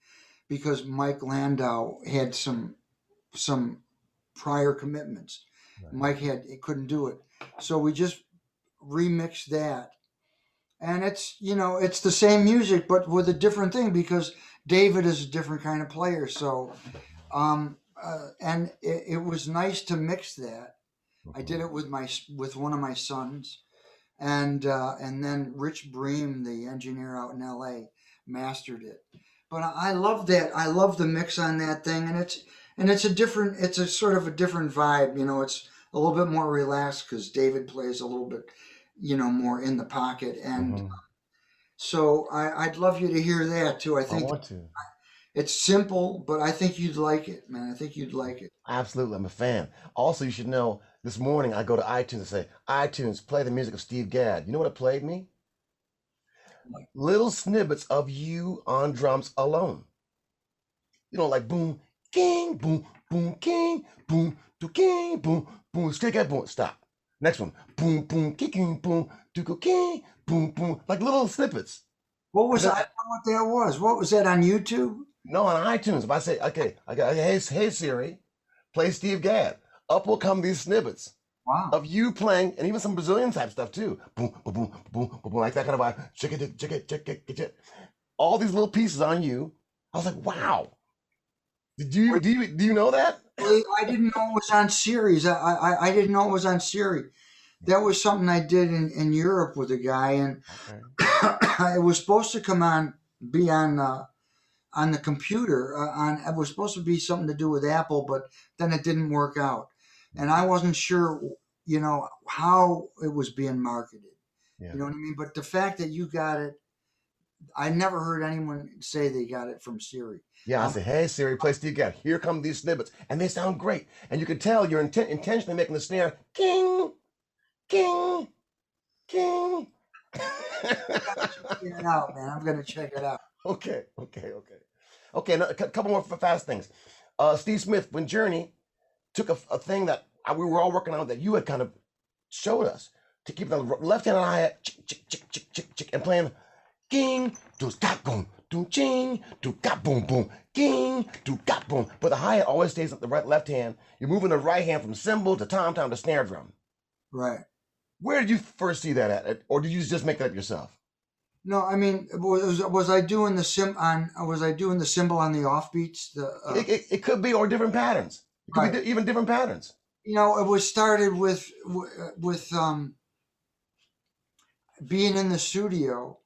because Mike Landau had some some prior commitments. Mike had couldn't do it, so we just remixed that. And it's you know it's the same music but with a different thing because David is a different kind of player. So, um, uh, and it, it was nice to mix that. I did it with my with one of my sons, and uh, and then Rich Breen, the engineer out in L.A., mastered it. But I love that. I love the mix on that thing, and it's and it's a different. It's a sort of a different vibe. You know, it's a little bit more relaxed because David plays a little bit, you know, more in the pocket, and Mm-hmm. so I, I'd love you to hear that too. I I think want to. it's simple, but I think you'd like it, man. I think you'd like it. Absolutely, I'm a fan. Also, you should know this morning I go to iTunes and say, iTunes, play the music of Steve Gadd. You know what it played me? Little snippets of you on drums alone. You know, like boom, king, boom, boom, king, boom, do king, boom, boom, stick at boom, stop. Next one, boom, boom, kicking, boom, do go king, boom, boom, like little snippets. What was That- I? don't know What that was? What was that on YouTube? No, on iTunes. If I say, okay, I got hey, hey Siri, play Steve Gadd. Up will come these snippets wow. of you playing, and even some Brazilian type stuff too. Boom, boom, boom, boom, boom, boom, like that kind of vibe. Check it, check it, check it, check it. All these little pieces on you. I was like, wow. Did you do you do you know that? I didn't know it was on series. I, I I didn't know it was on Siri. That was something I did in, in Europe with a guy, and it was supposed to come on, be on uh, on the computer. Uh, on it was supposed to be something to do with Apple, but then it didn't work out, and I wasn't sure, you know, how it was being marketed. Yeah. You know what I mean? But the fact that you got it, I never heard anyone say they got it from Siri. Yeah, I said, hey Siri, play Steve Gadd. Here come these snippets, and they sound great. And you can tell you're inten- intentionally making the snare king, king, king. Check it out, man. I'm gonna check it out. Okay, okay, okay. Okay, a couple more fast things. Uh, Steve Smith, when Journey took a, a thing that I, we were all working on that you had kind of showed us to keep the left hand on hi hat, and playing ging, do got boom, do ching, do got boom, boom, king, do got boom. But the hi hat always stays at the right left hand. You're moving the right hand from cymbal to tom tom to snare drum. Right. Where did you first see that at, or did you just make that up yourself? No, I mean, was was I doing the sim on? Was I doing the cymbal on the offbeats? The uh, It, it, it could be, or different patterns. It could be di- even different patterns. you know, it was started with with um being in the studio,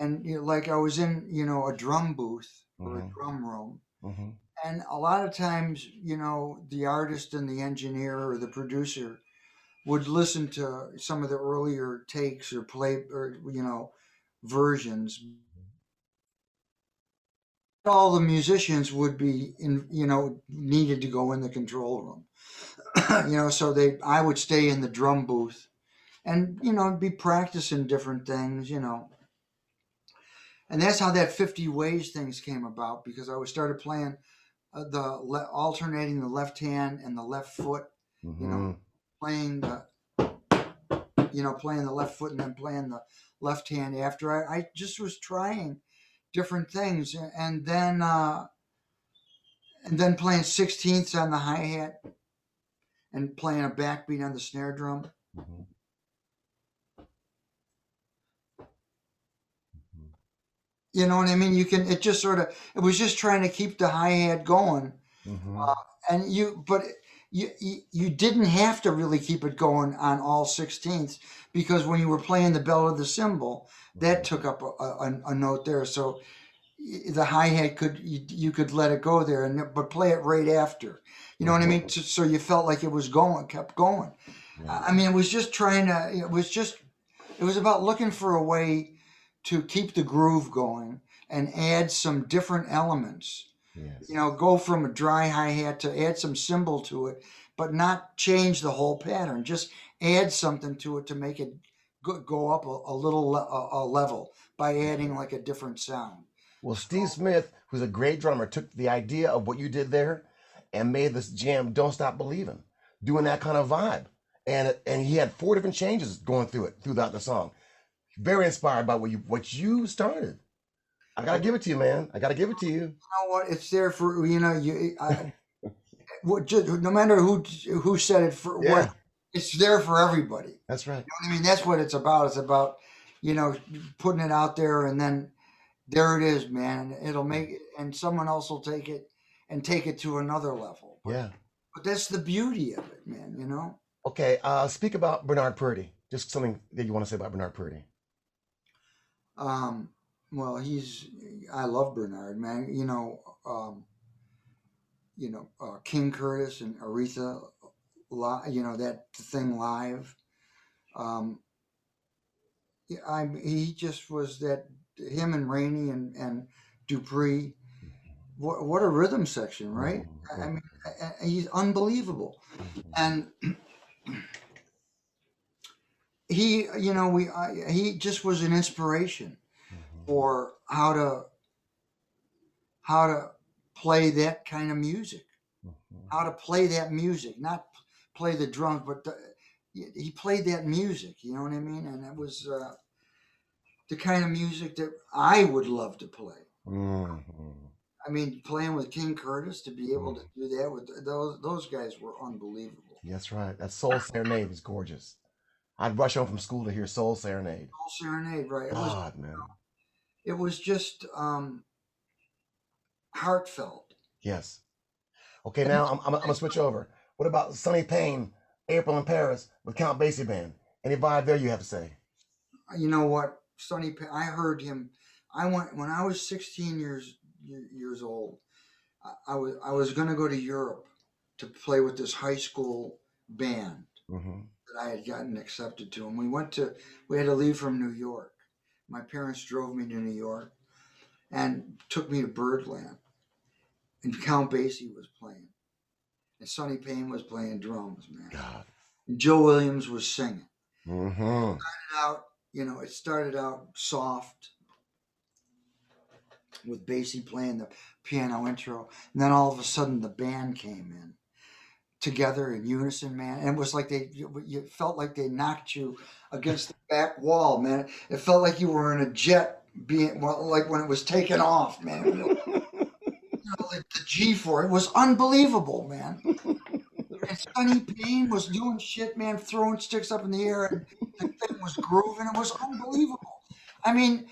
and you know, like I was in you know a drum booth or a Mhm. drum room, Mm-hmm. And a lot of times, you know, the artist and the engineer or the producer would listen to some of the earlier takes or play or you know versions all the musicians would be in you know needed to go in the control room you know so they i would stay in the drum booth and you know be practicing different things you know and that's how that 50 ways things came about because i was started playing uh, the le- alternating the left hand and the left foot you know Mhm. playing the you know playing the left foot and then playing the left hand after. I, I just was trying different things and then uh and then playing sixteenths on the hi-hat and playing a backbeat on the snare drum you know what i mean? You can it just sort of it was just trying to keep the hi-hat going. Mm-hmm. uh, and you but you, you you didn't have to really keep it going on all sixteenths because when you were playing the bell of the cymbal that took up a, a, a note there. So the hi-hat could you, you could let it go there and but play it right after. You know what i mean? So, so you felt like it was going kept going. I I mean, it was just trying to. It was just. It was about looking for a way to keep the groove going and add some different elements. Yes. You know, go from a dry hi hat to add some cymbal to it, but not change the whole pattern. Just add something to it to make it go, up a, a little le- a, a level by adding like a different sound. Well, Steve Smith, who's a great drummer, took the idea of what you did there and made this jam "Don't Stop Believing," doing that kind of vibe. And and he had four different changes going through it throughout the song. Very inspired by what you what you started. I gotta give it to you, man. I gotta give it to you. You know what? It's there for you know you. I, what, just, no matter who who said it for Yeah. what, it's there for everybody. That's right. You know what I mean, that's what it's about. It's about, you know, putting it out there and then there it is, man. It'll make it, and someone else will take it and take it to another level. Yeah. But that's the beauty of it, man, you know? Okay. Uh, speak about Bernard Purdie. Just something that you want to say about Bernard Purdie. Um, well, he's, I love Bernard, man. You know, um, you know, uh, King Curtis and Aretha, you know, that thing live. Um, I he just was that him and Rainey and and Dupree. What what a rhythm section, right? I mean, he's unbelievable, and he, you know, we I, he just was an inspiration for how to how to play that kind of music, how to play that music, not play the drums, but the, he played that music. You know what I mean? And it was uh, the kind of music that I would love to play. Mhm. I mean, playing with King Curtis to be able to do that with those those guys were unbelievable. That's right. That Soul Serenade is gorgeous. I'd rush home from school to hear Soul Serenade. Soul Serenade, right? It was God, man. it was just um, heartfelt. Yes. Okay, now I'm, I'm, I'm gonna switch over. What about Sonny Payne, April in Paris with Count Basie Band? Any vibe there you have to say? you know what sonny Payne, i heard him i went when i was 16 years years old I, I was i was going to go to europe to play with this high school band Mm-hmm. I had gotten accepted to and we went to we had to leave from new york. My parents drove me to new york and took me to birdland. And count basie was playing. And sonny payne was playing drums man. God. and joe williams was singing. Mm-hmm. started out, you know, it started out soft with Basie playing the piano intro, and then all of a sudden the band came in together in unison, man. And it was like they, you, you felt like they knocked you against the back wall, man. It felt like you were in a jet being, well, like when it was taking off, man. you know, like the G for it was unbelievable, man. And Sonny Payne was doing shit, man, throwing sticks up in the air, and the thing was grooving. It was unbelievable. I mean,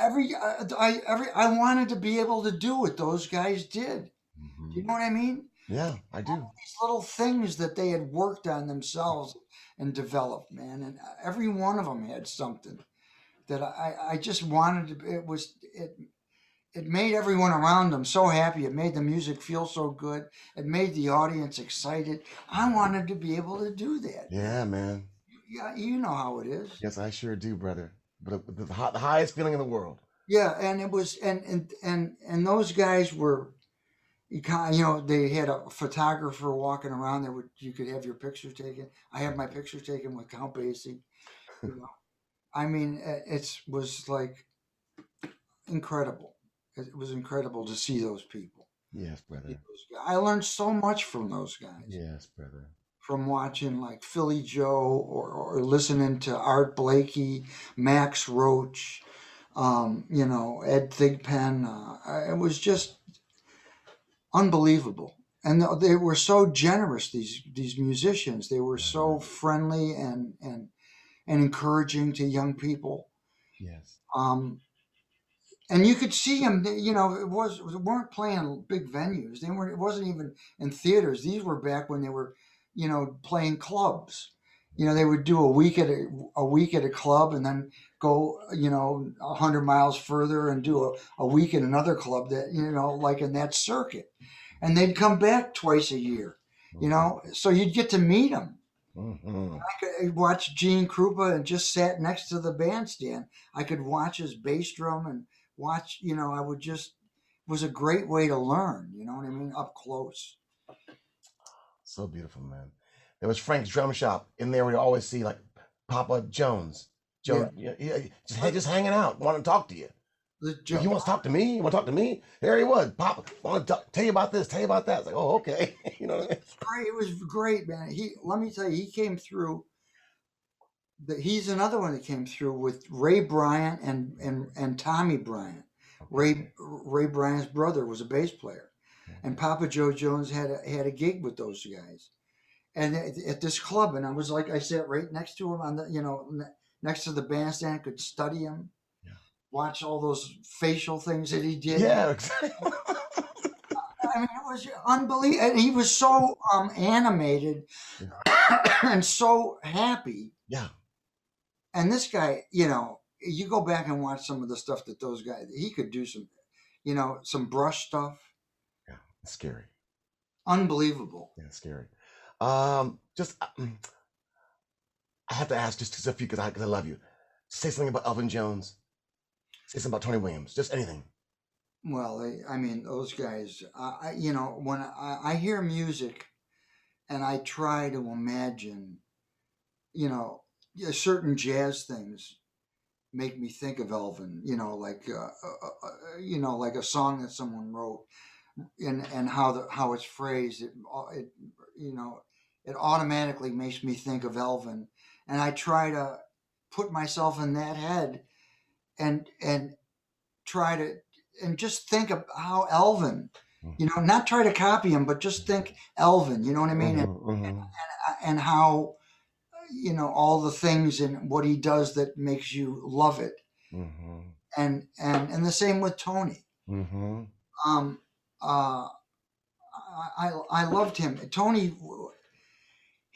every uh, I every I wanted to be able to do what those guys did. Do you know what I mean? Yeah, I do. These little things that they had worked on themselves and developed, man, and uh, every one of them had something that I I just wanted to. It was it. it made everyone around them so happy. It made the music feel so good. It made the audience excited. I wanted to be able to do that. Yeah, man. Yeah, you know how it is. Yes, I sure do, brother. But the, the, the highest feeling in the world. Yeah, and it was and and and and those guys were you kind you know they had a photographer walking around there would you could have your picture taken. I have my picture taken with Count Basie. You know, I mean it was like incredible. It was incredible to see those people. Yes, brother. I learned so much from those guys. Yes, brother. From watching like Philly Joe or, or listening to Art Blakey, Max Roach, um, you know, Ed Thigpen. Uh, it was just unbelievable. And they were so generous, these these musicians. They were so friendly and and and encouraging to young people. Yes. Um, and you could see them. You know, it was weren't playing big venues. They weren't. It wasn't even in theaters. These were back when they were, you know, playing clubs. You know, they would do a week at a, a week at a club, and then go, you know, a hundred miles further and do a, a week in another club. That you know, like in that circuit, and they'd come back twice a year. You know, so you'd get to meet them. Mhm. I could watch Gene Krupa and just sat next to the bandstand. I could watch his bass drum and watch, you know, I would just, it was a great way to learn, you know what I mean? Up close. So beautiful, man. There was Frank's drum shop in there. We'd always see like Papa Jones. Jones, yeah. yeah, just, hey, just hanging out, want to talk to you. The you want to talk to me? You want to talk to me? There he was, Papa. Want to talk, tell you about this? Tell you about that? It's like, oh, okay. you know what I mean? Great. It was great, man. He, let me tell you, he came through. The, he's another one that came through with Ray Bryant and and and Tommy Bryant. Ray Ray Bryant's brother was a bass player, and Papa Jo Jones had a, had a gig with those guys, and at, at this club, and I was like, I sat right next to him on the you know next to the bandstand, could study him, watch all those facial things that he did. Yeah, exactly. I mean, it was unbelievable. And he was so um, animated and so happy. Yeah. And this guy, you know, you go back and watch some of the stuff that those guys, he could do some, you know, some brush stuff. It's scary. Unbelievable. Yeah, scary. Um, just uh, mm, I have to ask just, just a few because I, 'cause I love you. Say something about Elvin Jones. Say something about Tony Williams. Just anything. Well, they, I mean, those guys, I, I- you know, when I, I hear music and I try to imagine, you know, certain jazz things make me think of Elvin, you know, like, uh, uh, uh, you know, like a song that someone wrote and, and how the, how it's phrased, it, it, you know, it automatically makes me think of Elvin. And I try to put myself in that head and, and try to, and just think of how Elvin, you know, not try to copy him, but just think Elvin, you know what I mean? And, Mhm, mhm. and how, you know, all the things and what he does that makes you love it. Mhm. And, and, and the same with Tony. Mhm. Um, uh, I, I, I loved him. Tony,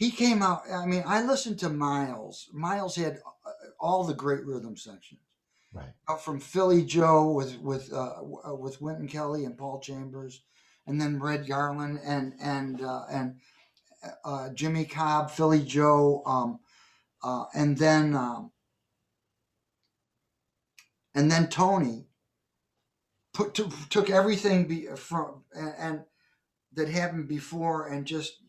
he came out. I mean, I listened to Miles. Miles had uh, all the great rhythm sections. Right. From Philly Joe with with uh, uh, with Wynton Kelly and Paul Chambers, and then Red Garland and and uh, and uh, Jimmy Cobb, Philly Joe, um, uh, and then um, and then Tony put to, took everything be, from and, and that happened before and just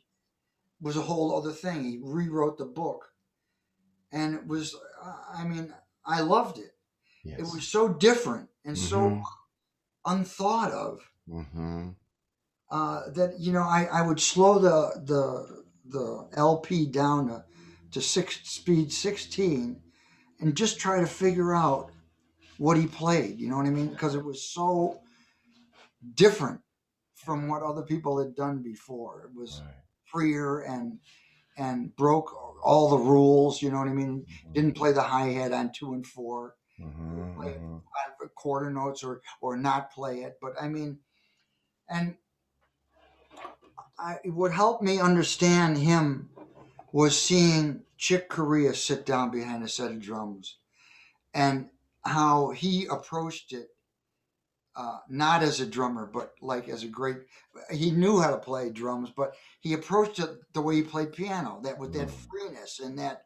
was a whole other thing. He rewrote the book, and it was I mean I loved it. It was so different and so Mhm. unthought of Mm-hmm. uh, that you know I, I would slow the the the LP down to, to six speed 16 and just try to figure out what he played you know what I mean because it was so different from what other people had done before it was freer and and broke all the rules you know what I mean? Didn't play the hi-hat on two and four. Mm-hmm. play on quarter notes or or not play it but I mean and I, what helped me understand him was seeing Chick Corea sit down behind a set of drums and how he approached it uh, not as a drummer, but like as a great. He knew how to play drums, but he approached it the way he played piano, that with that freeness and that,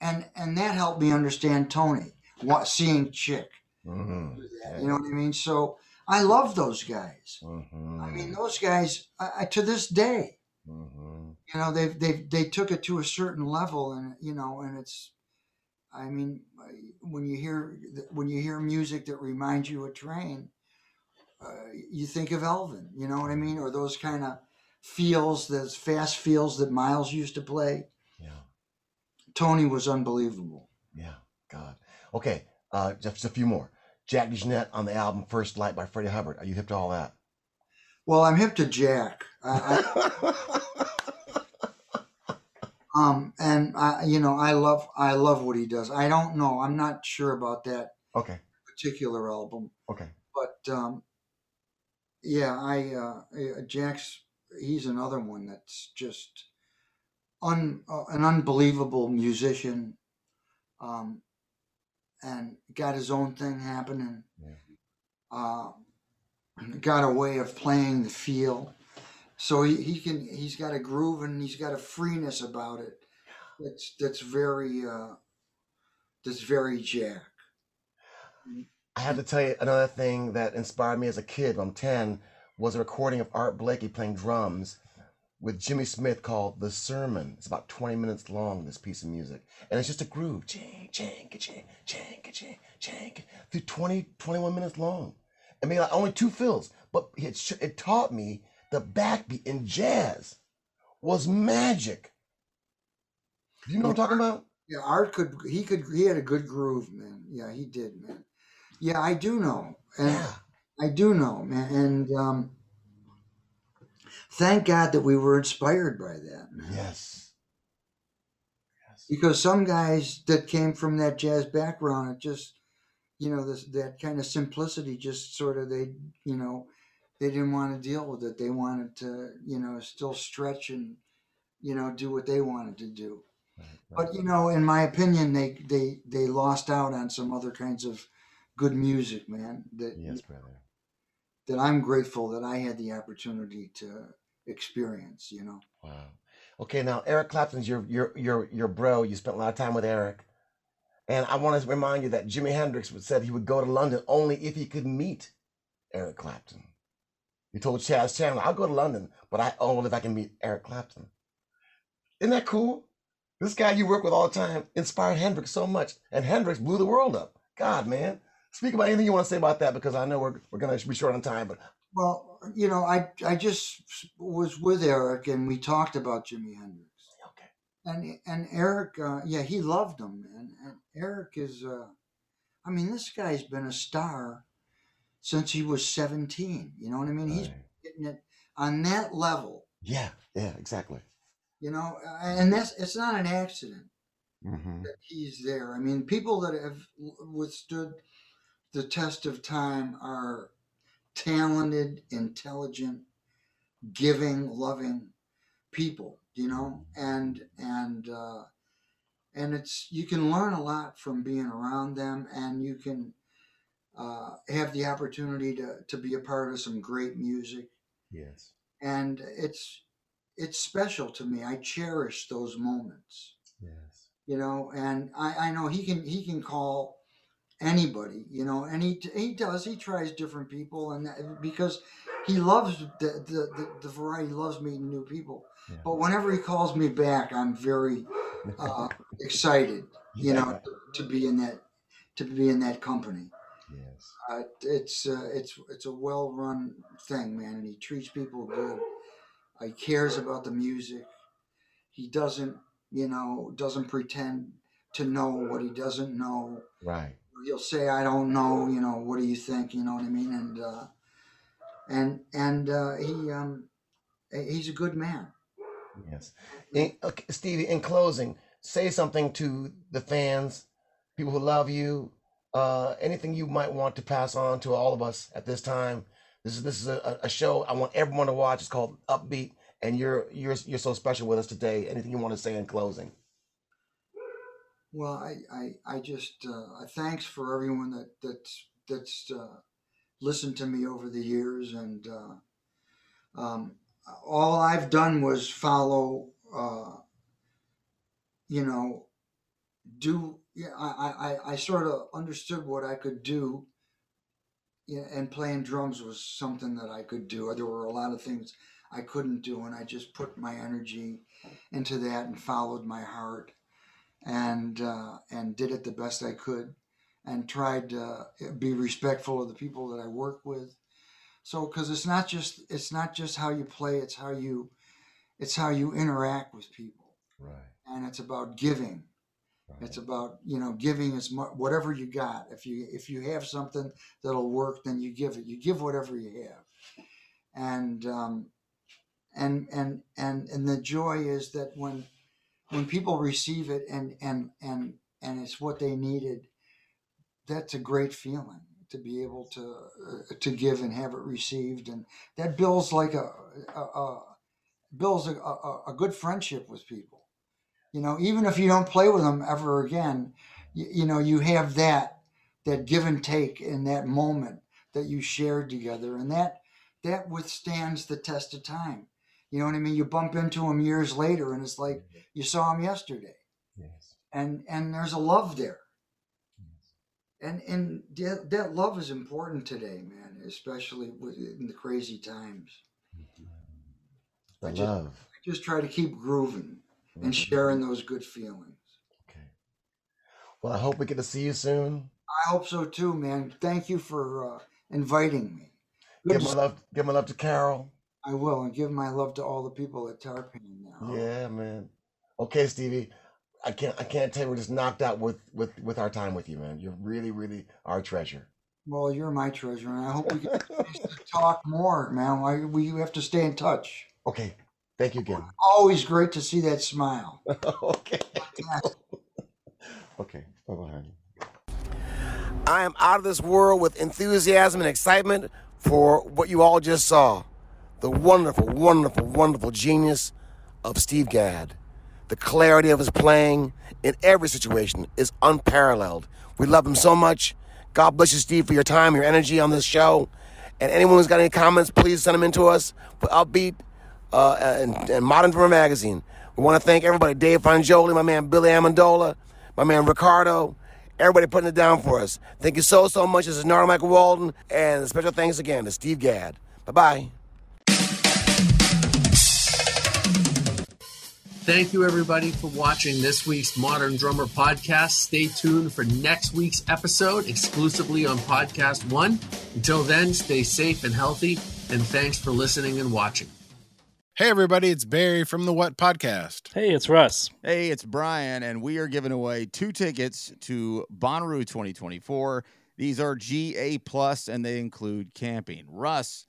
and and that helped me understand Tony. What seeing Chick, Mhm. that, you know what I mean? So I love those guys. Mhm. I mean, those guys I, I, to this day, Mhm. you know, they've they they took it to a certain level, and you know, and it's. I mean, when you hear when you hear music that reminds you of Trane, uh, you think of Elvin. You know what I mean, or those kind of feels, those fast feels that Miles used to play. Yeah. Tony was unbelievable. Yeah, God. Okay, uh, just a few more. Jack DeJohnette on the album First Light by Freddie Hubbard. Are you hip to all that? Well, I'm hip to Jack. I, I, um, and I, you know, I love, I love what he does. I don't know. I'm not sure about that Okay, particular album, okay. but um, yeah, I, uh, uh, Jack's, he's another one that's just un, uh, an unbelievable musician, um, and got his own thing happening. Uh, got a way of playing the feel. So he, he can he's got a groove and he's got a freeness about it. That's that's very uh that's very Jack. I have to tell you another thing that inspired me as a kid. when I'm 10 was a recording of Art Blakey playing drums with Jimmy Smith called The Sermon. It's about 20 minutes long, this piece of music. And it's just a groove. Ching, ching, ching, ching, ching, ching, through 20, 21 minutes long. I mean, like only two fills, but it, it taught me the backbeat in jazz was magic. You know what I'm talking about? Yeah, Art could he could he had a good groove, man. Yeah, he did, man. Yeah, I do know. And I do know, man. And um thank God that we were inspired by that. man. Yes. Because some guys that came from that jazz background, it just you know, this that kind of simplicity just sort of they you know, they didn't want to deal with it. They wanted to, you know, still stretch and, you know, do what they wanted to do. But you know, in my opinion, they they they lost out on some other kinds of good music, man. That Yes, brother. that I'm grateful that I had the opportunity to experience. You know. Wow. Okay, now Eric Clapton's your your your your bro. You spent a lot of time with Eric, and I want to remind you that Jimi Hendrix said he would go to London only if he could meet Eric Clapton. He told Chas Chandler, "I'll go to London, but I only if I can meet Eric Clapton." Isn't that cool? This guy you work with all the time inspired Hendrix so much, and Hendrix blew the world up. God, man. Speak about anything you want to say about that because I know we're we're gonna be short on time, but Well, you know, I I just was with Eric and we talked about Jimi Hendrix. Okay. And and Eric, uh, yeah, he loved him, man. And Eric is, uh, I mean, this guy's been a star since he was seventeen. You know what I mean? He's getting it on that level. yeah, yeah, exactly. You know, and that's it's not an accident Mm-hmm. that he's there. I mean, people that have withstood the test of time are talented, intelligent, giving, loving people. You know, and and uh, and it's you can learn a lot from being around them, and you can uh, have the opportunity to to be a part of some great music Yes. and it's it's special to me. I cherish those moments, Yes. you know. And I, I know he can he can call anybody, you know, and he he does. He tries different people, and that, because he loves the the, the, the variety, he loves meeting new people. But whenever he calls me back, I'm very uh, excited, you know, to, to be in that to be in that company. Yes. Uh, it's uh, it's it's a well run thing, man, and he treats people good. He cares about the music. He doesn't, you know, doesn't pretend to know what he doesn't know. Right. He'll say, "I don't know," you know. What do you think? You know what I mean? And uh, and and uh, he um, he's a good man. Yes. In, okay, Stevie, in closing, say something to the fans, people who love you, uh, anything you might want to pass on to all of us at this time. This is this is a, a show I want everyone to watch. It's called Upbeat, and you're you're you're so special with us today. Anything you want to say in closing? Well, I, I, I just uh, thanks for everyone that that's that's uh, listened to me over the years, and uh, um, all I've done was follow. Uh, you know, do yeah. I, I I sort of understood what I could do. Yeah, and playing drums was something that I could do. There were a lot of things I couldn't do, and I just put my energy into that and followed my heart, and uh, and did it the best I could, and tried to be respectful of the people that I work with. So, because it's not just it's not just how you play; it's how you it's how you interact with people, Right. and it's about giving. Right. It's about you know giving as much whatever you got. If you if you have something that'll work, then you give it. You give whatever you have, and um, and and and and the joy is that when when people receive it and and and and it's what they needed, that's a great feeling to be able to uh, to give and have it received, and that builds like a, a, a builds a, a, a good friendship with people. You know even if you don't play with them ever again you, you know you have that that give and take in that moment that you shared together. And that that withstands the test of time you know what i mean you bump into them years later and it's like you saw them yesterday Yes. and and there's a love there and and that, that love is important today man especially in the crazy times The I just, love. I just try to keep grooving and sharing those good feelings Okay. Well, I hope we get to see you soon. I hope so too, man. Thank you for uh, inviting me. Good Give my love. Give my love to Carol. I will, and give my love to all the people at Tarpan now. Oh. Yeah, man. Okay, Stevie. I can't. I can't tell you. We're just knocked out with with with our time with you, man. You're really, really our treasure. Well, you're my treasure, and I hope we get a chance to talk more, man. Why we have to stay in touch. Okay. Thank you again. Always great to see that smile. okay. Okay. Bye bye, honey. I am out of this world with enthusiasm and excitement for what you all just saw. The wonderful, wonderful, wonderful genius of Steve Gadd. The clarity of his playing in every situation is unparalleled. We love him so much. God bless you, Steve, for your time, your energy on this show. And anyone who's got any comments, please send them in to us for Upbeat uh, and, and Modern Drummer Magazine. We want to thank everybody Dave Frangioni, my man Billy Amendola, my man Ricardo, everybody putting it down for us. Thank you so, so much. This is Narada Michael Walden, and special thanks again to Steve Gadd. Bye bye. Thank you, everybody, for watching this week's Modern Drummer podcast. Stay tuned for next week's episode exclusively on Podcast One. Until then, stay safe and healthy, and thanks for listening and watching. Hey, everybody, it's Barry from the What Podcast. Hey, it's Russ. Hey, it's Brian, and we are giving away two tickets to Bonnaroo 2024. These are GA plus, and they include camping. Russ,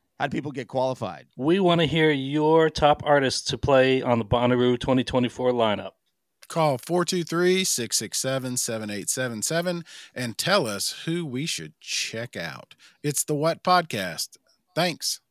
how do people get qualified? We want to hear your top artists to play on the Bonnaroo 2024 lineup. Call 423 667 7877 and tell us who we should check out. It's the What Podcast. Thanks.